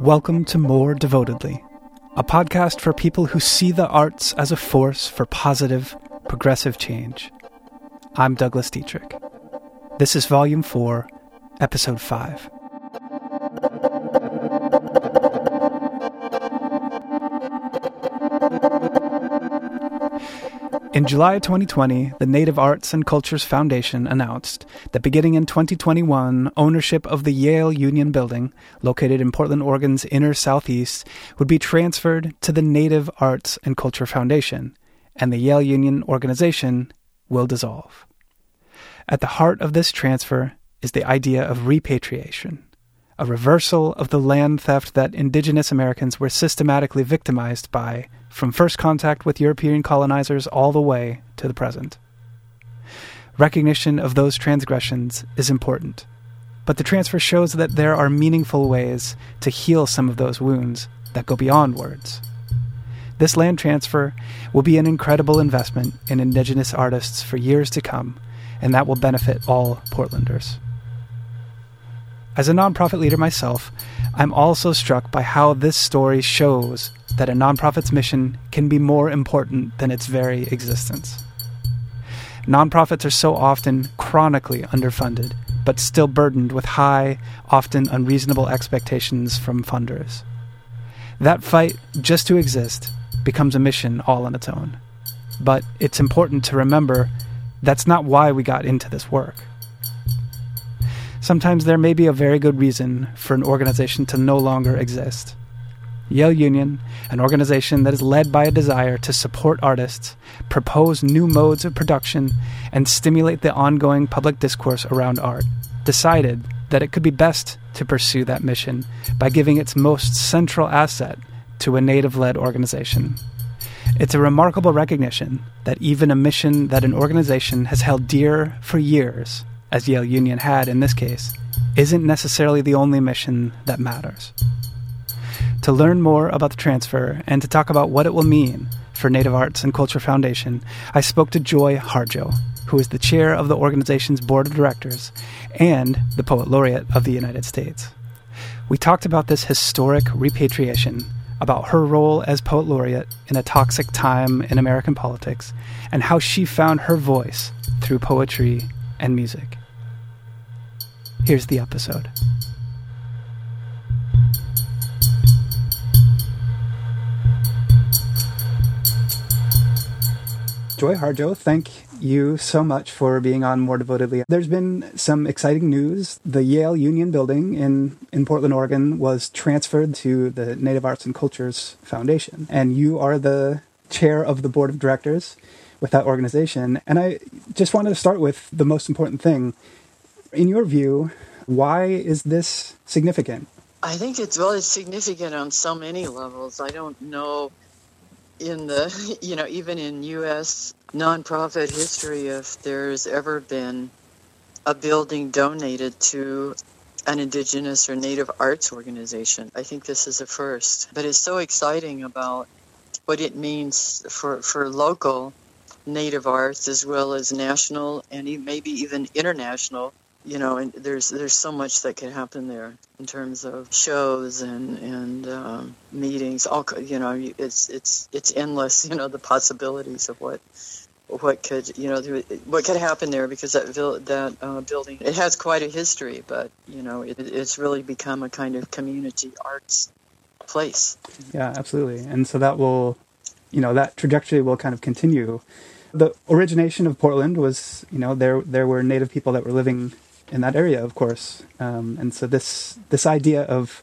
Welcome to More Devotedly, a podcast for people who see the arts as a force for positive, progressive change. I'm Douglas Detrick. This is Volume 4, Episode 5. In July 2020, the Native Arts and Cultures Foundation announced that beginning in 2021, ownership of the Yale Union Building, located in Portland, Oregon's inner southeast, would be transferred to the Native Arts and Culture Foundation, and the Yale Union organization will dissolve. At the heart of this transfer is the idea of repatriation, a reversal of the land theft that indigenous Americans were systematically victimized by from first contact with European colonizers all the way to the present. Recognition of those transgressions is important, but the transfer shows that there are meaningful ways to heal some of those wounds that go beyond words. This land transfer will be an incredible investment in Indigenous artists for years to come, and that will benefit all Portlanders. As a nonprofit leader myself, I'm also struck by how this story shows that a nonprofit's mission can be more important than its very existence. Nonprofits are so often chronically underfunded, but still burdened with high, often unreasonable expectations from funders. That fight, just to exist, becomes a mission all on its own. But it's important to remember that's not why we got into this work. Sometimes there may be a very good reason for an organization to no longer exist. Yale Union, an organization that is led by a desire to support artists, propose new modes of production, and stimulate the ongoing public discourse around art, decided that it could be best to pursue that mission by giving its most central asset to a native led organization. It's a remarkable recognition that even a mission that an organization has held dear for years, as Yale Union had in this case, isn't necessarily the only mission that matters. To learn more about the transfer and to talk about what it will mean for Native Arts and Culture Foundation, I spoke to Joy Harjo, who is the chair of the organization's board of directors and the poet laureate of the United States. We talked about this historic repatriation, about her role as poet laureate in a toxic time in American politics, and how she found her voice through poetry and music. Here's the episode. Joy Harjo, thank you so much for being on More Devotedly. There's been some exciting news. The Yale Union Building in, in Portland, Oregon was transferred to the Native Arts and Cultures Foundation, and you are the chair of the board of directors with that organization. And I just wanted to start with the most important thing. In your view, why is this significant? I think it's well, it's significant on so many levels. I don't know in the you know even in U.S. nonprofit history if there's ever been a building donated to an indigenous or native arts organization. I think this is a first, but it's so exciting about what it means for for local native arts as well as national and maybe even international you know, and there's there's so much that can happen there in terms of shows and and um, meetings. All you know, it's it's it's endless. You know, the possibilities of what what could you know what could happen there because that that uh, building it has quite a history, but you know, it, it's really become a kind of community arts place. Yeah, absolutely, and so that will, you know, that trajectory will kind of continue. The origination of Portland was, you know, there there were native people that were living in that area, of course. Um, and so this this idea of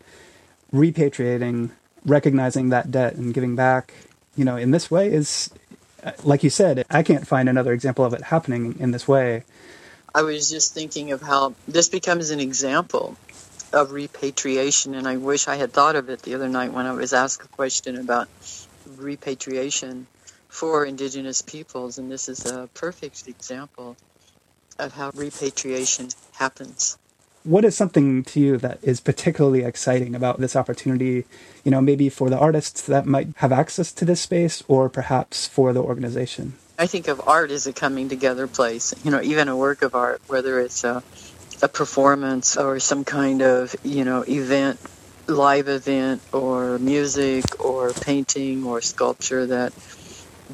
repatriating, recognizing that debt and giving back, you know, in this way is, like you said, I can't find another example of it happening in this way. I was just thinking of how this becomes an example of repatriation, and I wish I had thought of it the other night when I was asked a question about repatriation for indigenous peoples, and this is a perfect example of how repatriation happens. what is something to you that is particularly exciting about this opportunity? You know, maybe for the artists that might have access to this space, or perhaps for the organization. I think of art as a coming together place. You know, even a work of art, whether it's a, a performance or some kind of you know event, live event, or music, or painting, or sculpture that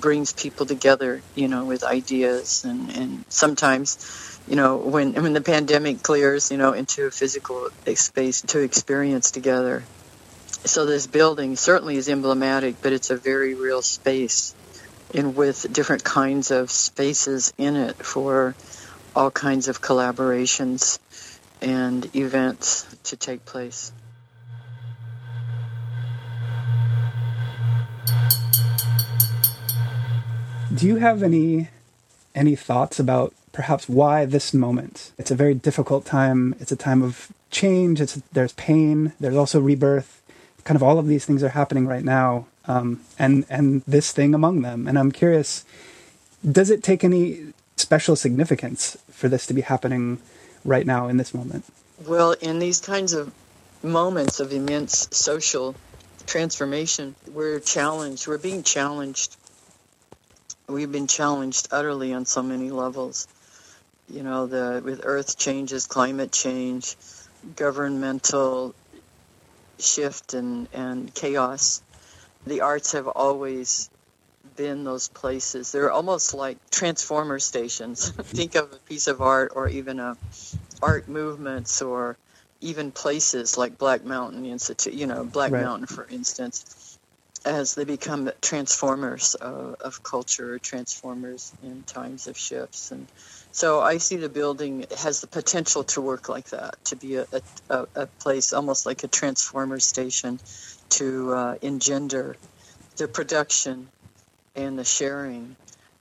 brings people together, you know, with ideas and, and sometimes, you know, when when the pandemic clears, you know, into a physical space to experience together. So this building certainly is emblematic, but it's a very real space and with different kinds of spaces in it for all kinds of collaborations and events to take place. Do you have any any thoughts about perhaps why this moment? It's a very difficult time. It's a time of change. It's there's pain. There's also rebirth. Kind of all of these things are happening right now, um, and and this thing among them. And I'm curious, does it take any special significance for this to be happening right now in this moment? Well, in these kinds of moments of immense social transformation, we're challenged. We're being challenged we've been challenged utterly on so many levels. You know, the with earth changes, climate change, governmental shift and, and chaos. The arts have always been those places. They're almost like transformer stations. Think of a piece of art or even a art movements or even places like Black Mountain Institute, you know, Black right. Mountain, for instance as they become transformers of, of culture, transformers in times of shifts. And so I see the building has the potential to work like that, to be a, a, a place almost like a transformer station to uh, engender the production and the sharing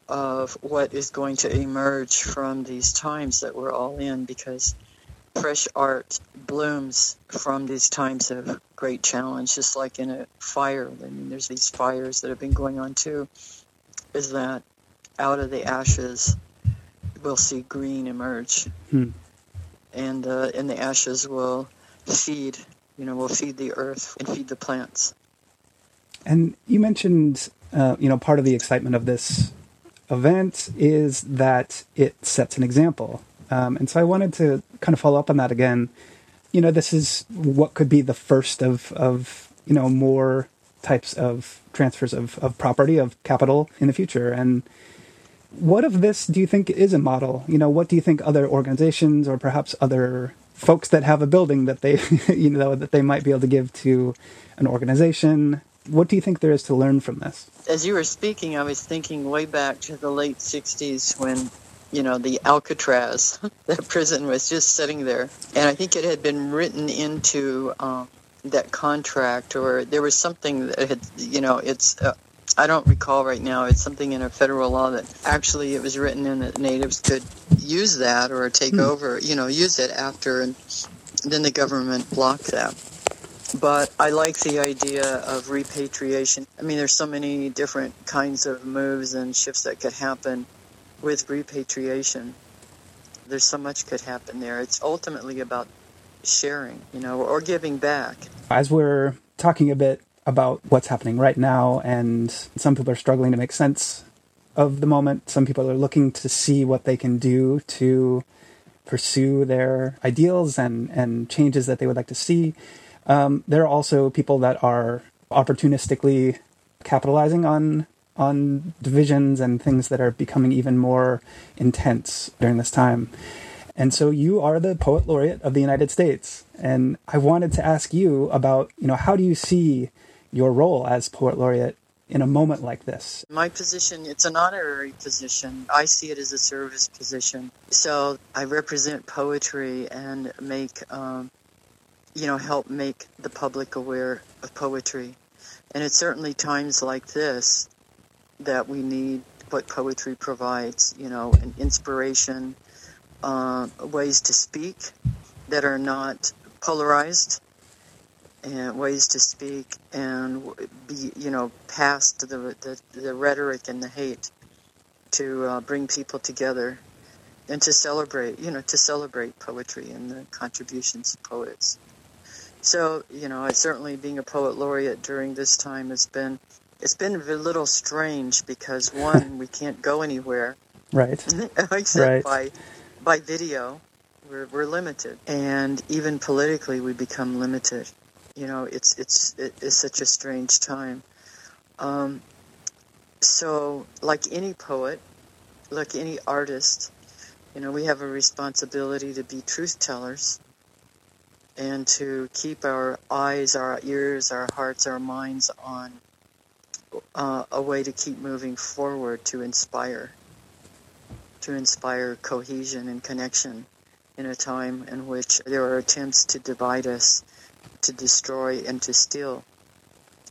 of what is going to emerge from these times that we're all in because fresh art blooms from these times of great challenge, just like in a fire. I mean, there's these fires that have been going on too. Is that out of the ashes, we'll see green emerge, hmm. and uh, and the ashes will feed. You know, will feed the earth and feed the plants. And you mentioned, uh, you know, part of the excitement of this event is that it sets an example um, and so I wanted to kind of follow up on that again. You know, this is what could be the first of, of you know, more types of transfers of, of property, of capital in the future. And what of this do you think is a model? You know, what do you think other organizations or perhaps other folks that have a building that they, you know, that they might be able to give to an organization? What do you think there is to learn from this? As you were speaking, I was thinking way back to the late 60s when you know, the Alcatraz, that prison was just sitting there. And I think it had been written into um, that contract, or there was something that had, you know, it's. Uh, I don't recall right now. It's something in a federal law that actually it was written in that natives could use that or take hmm. over, you know, use it after, and then the government blocked that. But I like the idea of repatriation. I mean, there's so many different kinds of moves and shifts that could happen with repatriation. There's so much could happen there. It's ultimately about sharing, you know, or giving back. As we're talking a bit about what's happening right now, and some people are struggling to make sense of the moment, some people are looking to see what they can do to pursue their ideals and, and changes that they would like to see. Um, there are also people that are opportunistically capitalizing on on divisions and things that are becoming even more intense during this time. And so you are the poet laureate of the United States. And I wanted to ask you about, you know, how do you see your role as poet laureate in a moment like this? My position, it's an honorary position. I see it as a service position. So I represent poetry and make, um, you know, help make the public aware of poetry. And it's certainly times like this that we need what poetry provides, you know, an inspiration, uh, ways to speak that are not polarized, and ways to speak and be, you know, past the, the, the rhetoric and the hate to uh, bring people together and to celebrate, you know, to celebrate poetry and the contributions of poets. So, you know, I certainly being a poet laureate during this time has been it's been a little strange because one, we can't go anywhere, right? except right. by by video. We're we're limited, and even politically, we become limited. You know, it's it's it's such a strange time. Um, so, like any poet, like any artist, you know, we have a responsibility to be truth tellers and to keep our eyes, our ears, our hearts, our minds on uh, a way to keep moving forward to inspire, to inspire cohesion and connection in a time in which there are attempts to divide us, to destroy, and to steal.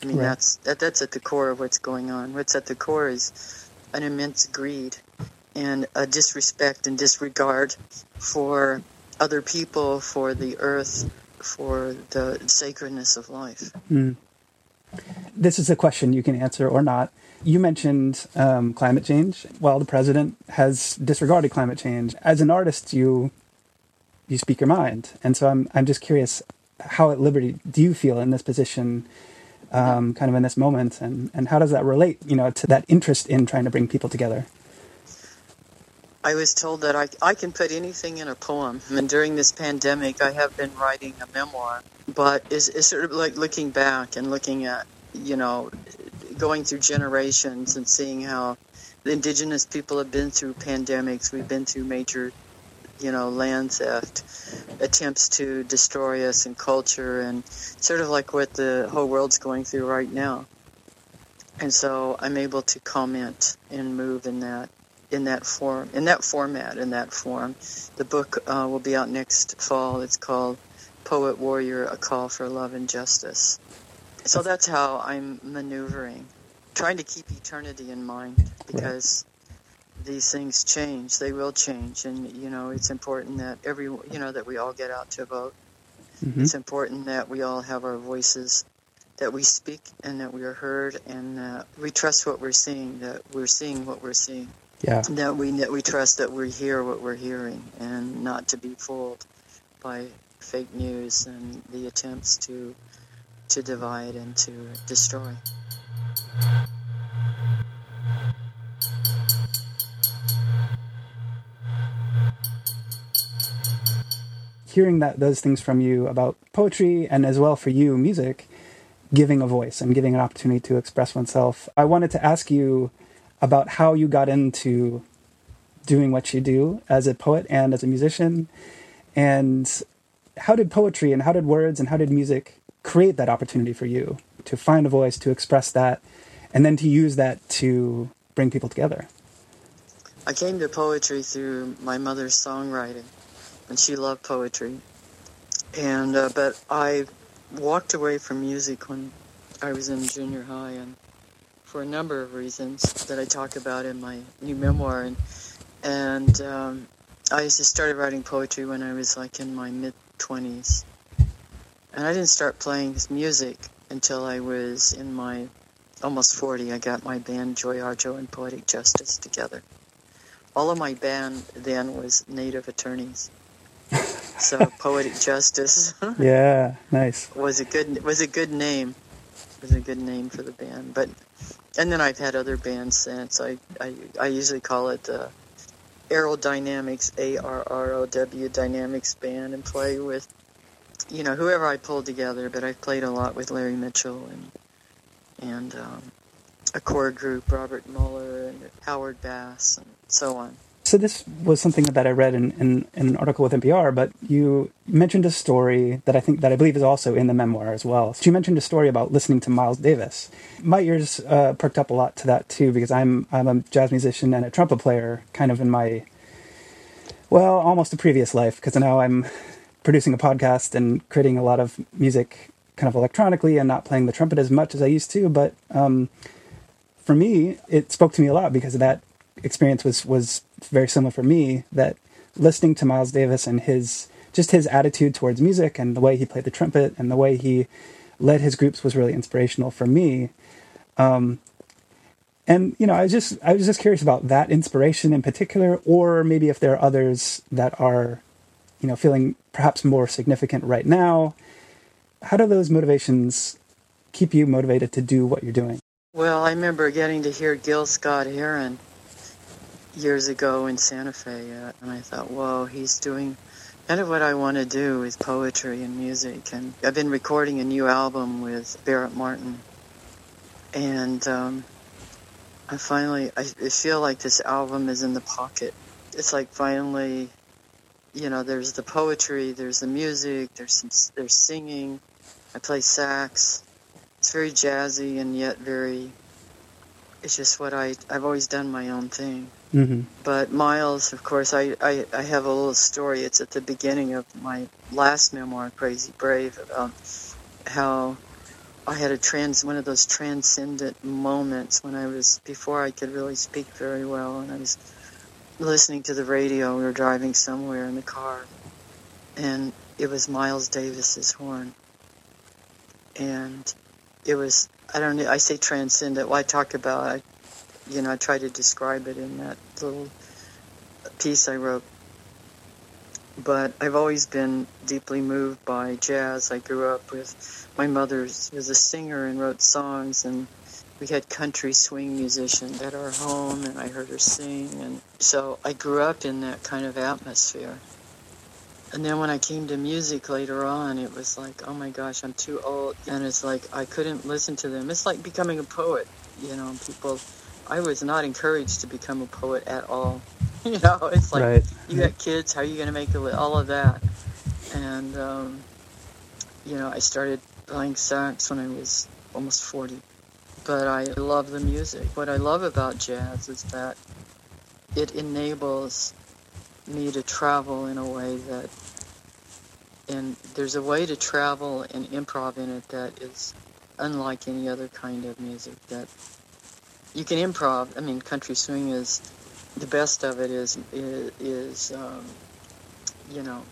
I mean, right. that's that, that's at the core of what's going on. What's at the core is an immense greed and a disrespect and disregard for other people, for the earth, for the sacredness of life. Mm. This is a question you can answer or not. You mentioned um, climate change. Well, the president has disregarded climate change. As an artist, you you speak your mind, and so I'm I'm just curious, how at liberty do you feel in this position, um, kind of in this moment, and and how does that relate, you know, to that interest in trying to bring people together? I was told that I, I can put anything in a poem. And during this pandemic, I have been writing a memoir, but it's, it's sort of like looking back and looking at, you know, going through generations and seeing how the indigenous people have been through pandemics. We've been through major, you know, land theft, attempts to destroy us and culture, and sort of like what the whole world's going through right now. And so I'm able to comment and move in that in that form, in that format, in that form. The book uh, will be out next fall. It's called Poet Warrior: A Call for Love and Justice. So that's how I'm maneuvering, trying to keep eternity in mind because these things change. They will change, and you know it's important that every you know that we all get out to vote. Mm-hmm. It's important that we all have our voices that we speak and that we are heard and that we trust what we're seeing, that we're seeing what we're seeing yeah. that we that we trust that we hear what we're hearing and not to be fooled by fake news and the attempts to to divide and to destroy. Hearing that those things from you about poetry and as well for you music, giving a voice and giving an opportunity to express oneself. I wanted to ask you about how you got into doing what you do as a poet and as a musician. And how did poetry and how did words and how did music create that opportunity for you to find a voice, to express that, and then to use that to bring people together? I came to poetry through my mother's songwriting, and she loved poetry. And uh, but I walked away from music when I was in junior high, and for a number of reasons that I talk about in my new memoir. And, and um, I just started writing poetry when I was like in my mid 20s. And I didn't start playing music until I was in my almost 40. I got my band Joy Harjo and Poetic Justice together. All of my band then was Native attorneys. So Poetic Justice. yeah, nice. Was a good was a good name. Was a good name for the band, but and then I've had other bands since. I I, I usually call it the Arrow Dynamics A R R O W Dynamics band and play with you know whoever I pulled together. But I've played a lot with Larry Mitchell and and um, a core group, Robert Muller and Howard Bass and so on. So this was something that I read in, in, in, an article with NPR, but you mentioned a story that I think that I believe is also in the memoir as well. So you mentioned a story about listening to Miles Davis. My ears uh, perked up a lot to that too because I'm I'm a jazz musician and a trumpet player, kind of in my well, almost a previous life because now I'm producing a podcast and creating a lot of music kind of electronically and not playing the trumpet as much as I used to. But um, for me, it spoke to me a lot because that experience was was very similar for me. That listening to Miles Davis and his just his attitude towards music and the way he played the trumpet and the way he led his groups was really inspirational for me. Um, And you know, I was just I was just curious about that inspiration in particular, or maybe if there are others that are, you know, feeling perhaps more significant right now. How do those motivations keep you motivated to do what you're doing? Well, I remember getting to hear Gil Scott Heron years ago in Santa Fe, uh, and I thought, whoa, he's doing kind of what I want to do with poetry and music. And I've been recording a new album with Barrett Martin, and um, I finally I feel like this album is in the pocket. It's like finally, you know, there's the poetry, there's the music, there's some there's singing. I play sax. It's very jazzy and yet very. It's just what I I've always done my own thing. Mm-hmm. But Miles, of course, I, I, I have a little story. It's at the beginning of my last memoir, Crazy Brave, about how I had a trans one of those transcendent moments when I was before I could really speak very well, and I was listening to the radio. We were driving somewhere in the car, and it was Miles Davis's horn, and it was I don't know. I say transcendent. Well, I talk about you know, I try to describe it in that little piece I wrote. But I've always been deeply moved by jazz. I grew up with my mother was a singer and wrote songs, and we had country swing musicians at our home, and I heard her sing, and so I grew up in that kind of atmosphere. And then when I came to music later on, it was like, oh my gosh, I'm too old, and it's like I couldn't listen to them. It's like becoming a poet, you know. People I was not encouraged to become a poet at all. you know, it's like right. you got kids, how are you going to make a li- all of that? And um, you know, I started playing sax when I was almost 40. But I love the music. What I love about jazz is that it enables me to travel in a way that and there's a way to travel and improv in it that is unlike any other kind of music that you can improv. I mean, country swing is the best of it is is, is um, you know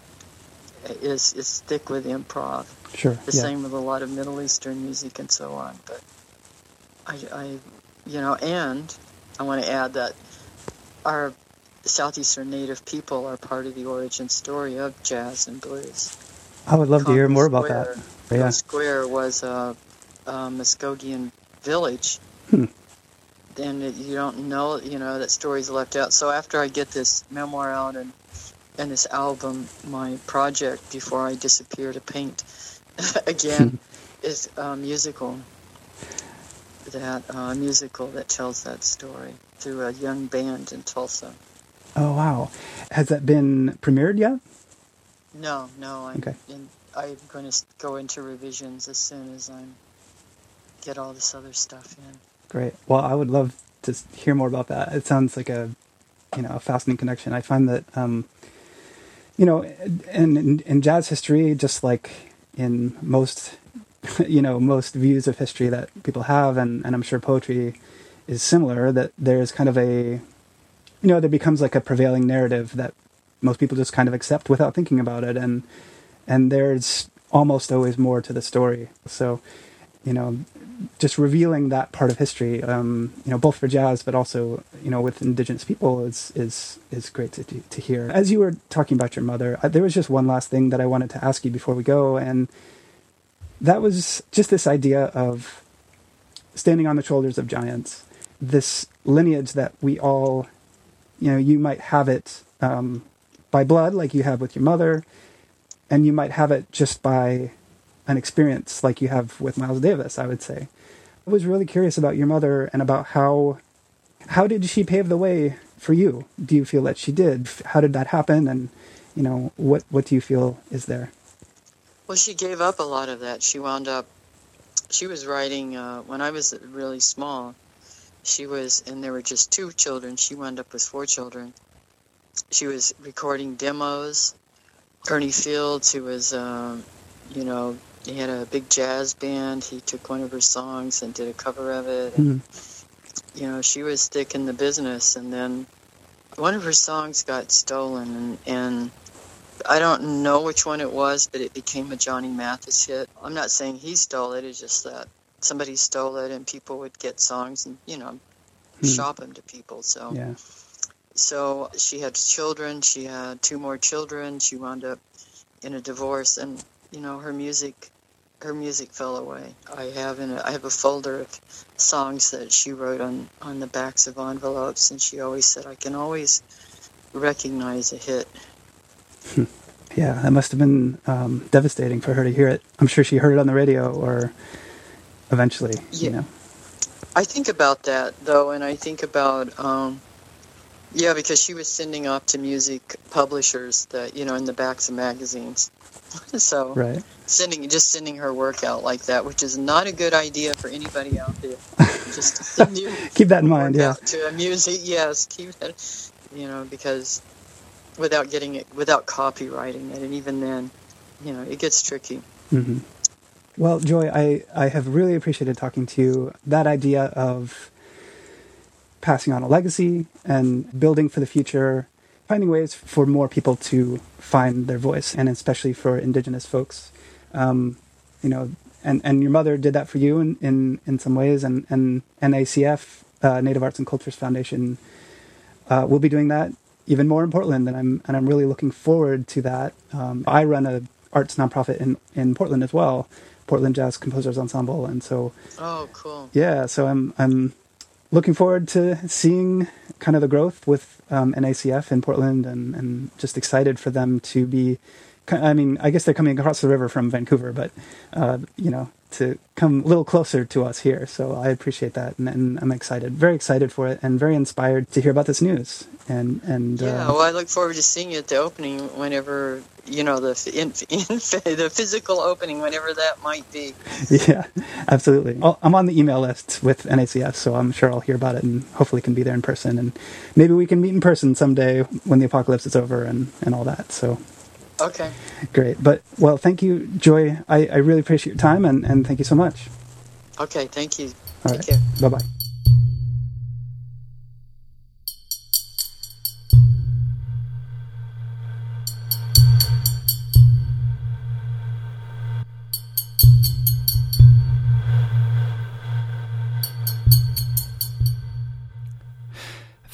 is is stick with improv. Sure. The yeah. same with a lot of Middle Eastern music and so on. But I, I you know, and I want to add that our Southeastern Native people are part of the origin story of jazz and blues. I would love Congo to hear more about Square, that. Congo Yeah. Square was a, a Muskogean village Hmm. And it, you don't know, you know, that story's left out. So after I get this memoir out and and this album, my project before I disappear to paint again is a musical. That uh, musical that tells that story through a young band in Tulsa. Oh wow. Has that been premiered yet? No, no, I'm Okay. in, I'm going to go into revisions as soon as I get all this other stuff in. Great. Well, I would love to hear more about that. It sounds like a, you know, a fascinating connection. I find that, um, you know, in, in, in jazz history, just like in most, you know, most views of history that people have, and, and I'm sure poetry is similar, that there's kind of a, you know, there becomes like a prevailing narrative that most people just kind of accept without thinking about it, and and there's almost always more to the story. So, you know, just revealing that part of history, um, you know, both for jazz but also, you know, with indigenous people is is is great to to hear. As you were talking about your mother, uh, there was just one last thing that I wanted to ask you before we go, and that was just this idea of standing on the shoulders of giants, this lineage that we all, you know, you might have it um, by blood, like you have with your mother, and you might have it just by an experience like you have with Miles Davis, I would say. I was really curious about your mother and about how how did she pave the way for you? Do you feel that she did? How did that happen? And you know, what what do you feel is there? Well, she gave up a lot of that. She wound up, she was writing, uh, when I was really small, she was, and there were just two children. She wound up with four children. She was recording demos. Ernie Fields, who was, um, you know, he had a big jazz band. He took one of her songs and did a cover of it. And, you know, she was thick in the business. And then one of her songs got stolen, and, and I don't know which one it was, but it became a Johnny Mathis hit. I'm not saying he stole it, it's just that somebody stole it and people would get songs and, you know, hmm. shop them to people. So yeah. So she had children. She had two more children. She wound up in a divorce, and you know her music, her music fell away. I have in a, I have a folder of songs that she wrote on on the backs of envelopes, and she always said I can always recognize a hit. yeah, that must have been um, devastating for her to hear it. I'm sure she heard it on the radio or eventually. Yeah. You know. I think about that though, and I think about um, yeah, because she was sending off to music publishers that you know in the backs of magazines. so right. sending just sending her work out like that, which is not a good idea for anybody out there. just to send you keep that in mind. Yeah. To amuse music, yes, keep that. You know, because without getting it, without copywriting it, and even then, you know, it gets tricky. Mm-hmm. Well, Joy, I I have really appreciated talking to you. That idea of passing on a legacy and building for the future, finding ways for more people to find their voice, and especially for Indigenous folks. Um, you know, and, and your mother did that for you in, in, in some ways, and, and NACF, uh, Native Arts and Cultures Foundation, uh, will be doing that even more in Portland, and I'm and I'm really looking forward to that. Um, I run a arts nonprofit in, in Portland as well, Portland Jazz Composers Ensemble, and so. Oh, cool. Yeah, so I'm I'm looking forward to seeing kind of the growth with um, NACF in Portland and, and just excited for them to be. I mean, I guess they're coming across the river from Vancouver, but, uh, you know, to come a little closer to us here. So I appreciate that, and, and, I'm excited, very excited for it, and very inspired to hear about this news. And and yeah, uh, well, I look forward to seeing you at the opening whenever you know the in, in, the physical opening, whenever that might be. Yeah, absolutely. I'm on the email list with NACF, so I'm sure I'll hear about it and hopefully can be there in person, and maybe we can meet in person someday when the apocalypse is over and and all that. So Okay. Great. But, well, thank you, Joy. I, I really appreciate your time and, and thank you so much. Okay. Thank you. All Take right. care. Bye bye.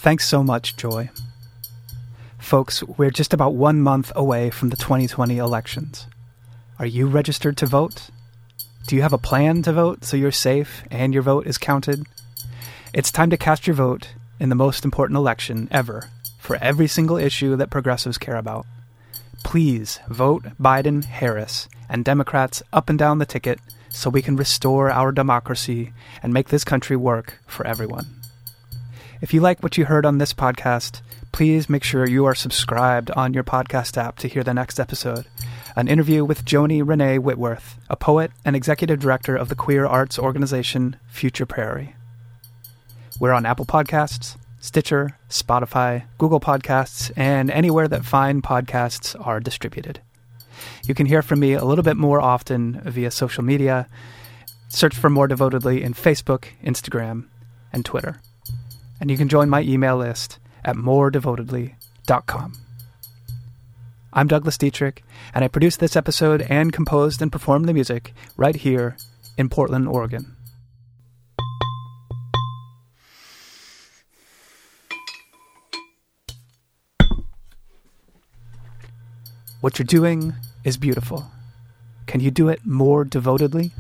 Thanks so much, Joy. Folks, we're just about one month away from the 2020 elections. Are you registered to vote? Do you have a plan to vote so you're safe and your vote is counted? It's time to cast your vote in the most important election ever for every single issue that progressives care about. Please vote Biden, Harris, and Democrats up and down the ticket so we can restore our democracy and make this country work for everyone. If you like what you heard on this podcast, please make sure you are subscribed on your podcast app to hear the next episode. An interview with Joni Renee Whitworth, a poet and executive director of the queer arts organization Future Prairie. We're on Apple Podcasts, Stitcher, Spotify, Google Podcasts, and anywhere that fine podcasts are distributed. You can hear from me a little bit more often via social media. Search for More Devotedly in Facebook, Instagram, and Twitter. And you can join my email list at moredevotedly.com. I'm Douglas Detrick, and I produced this episode and composed and performed the music right here in Portland, Oregon. What you're doing is beautiful. Can you do it more devotedly?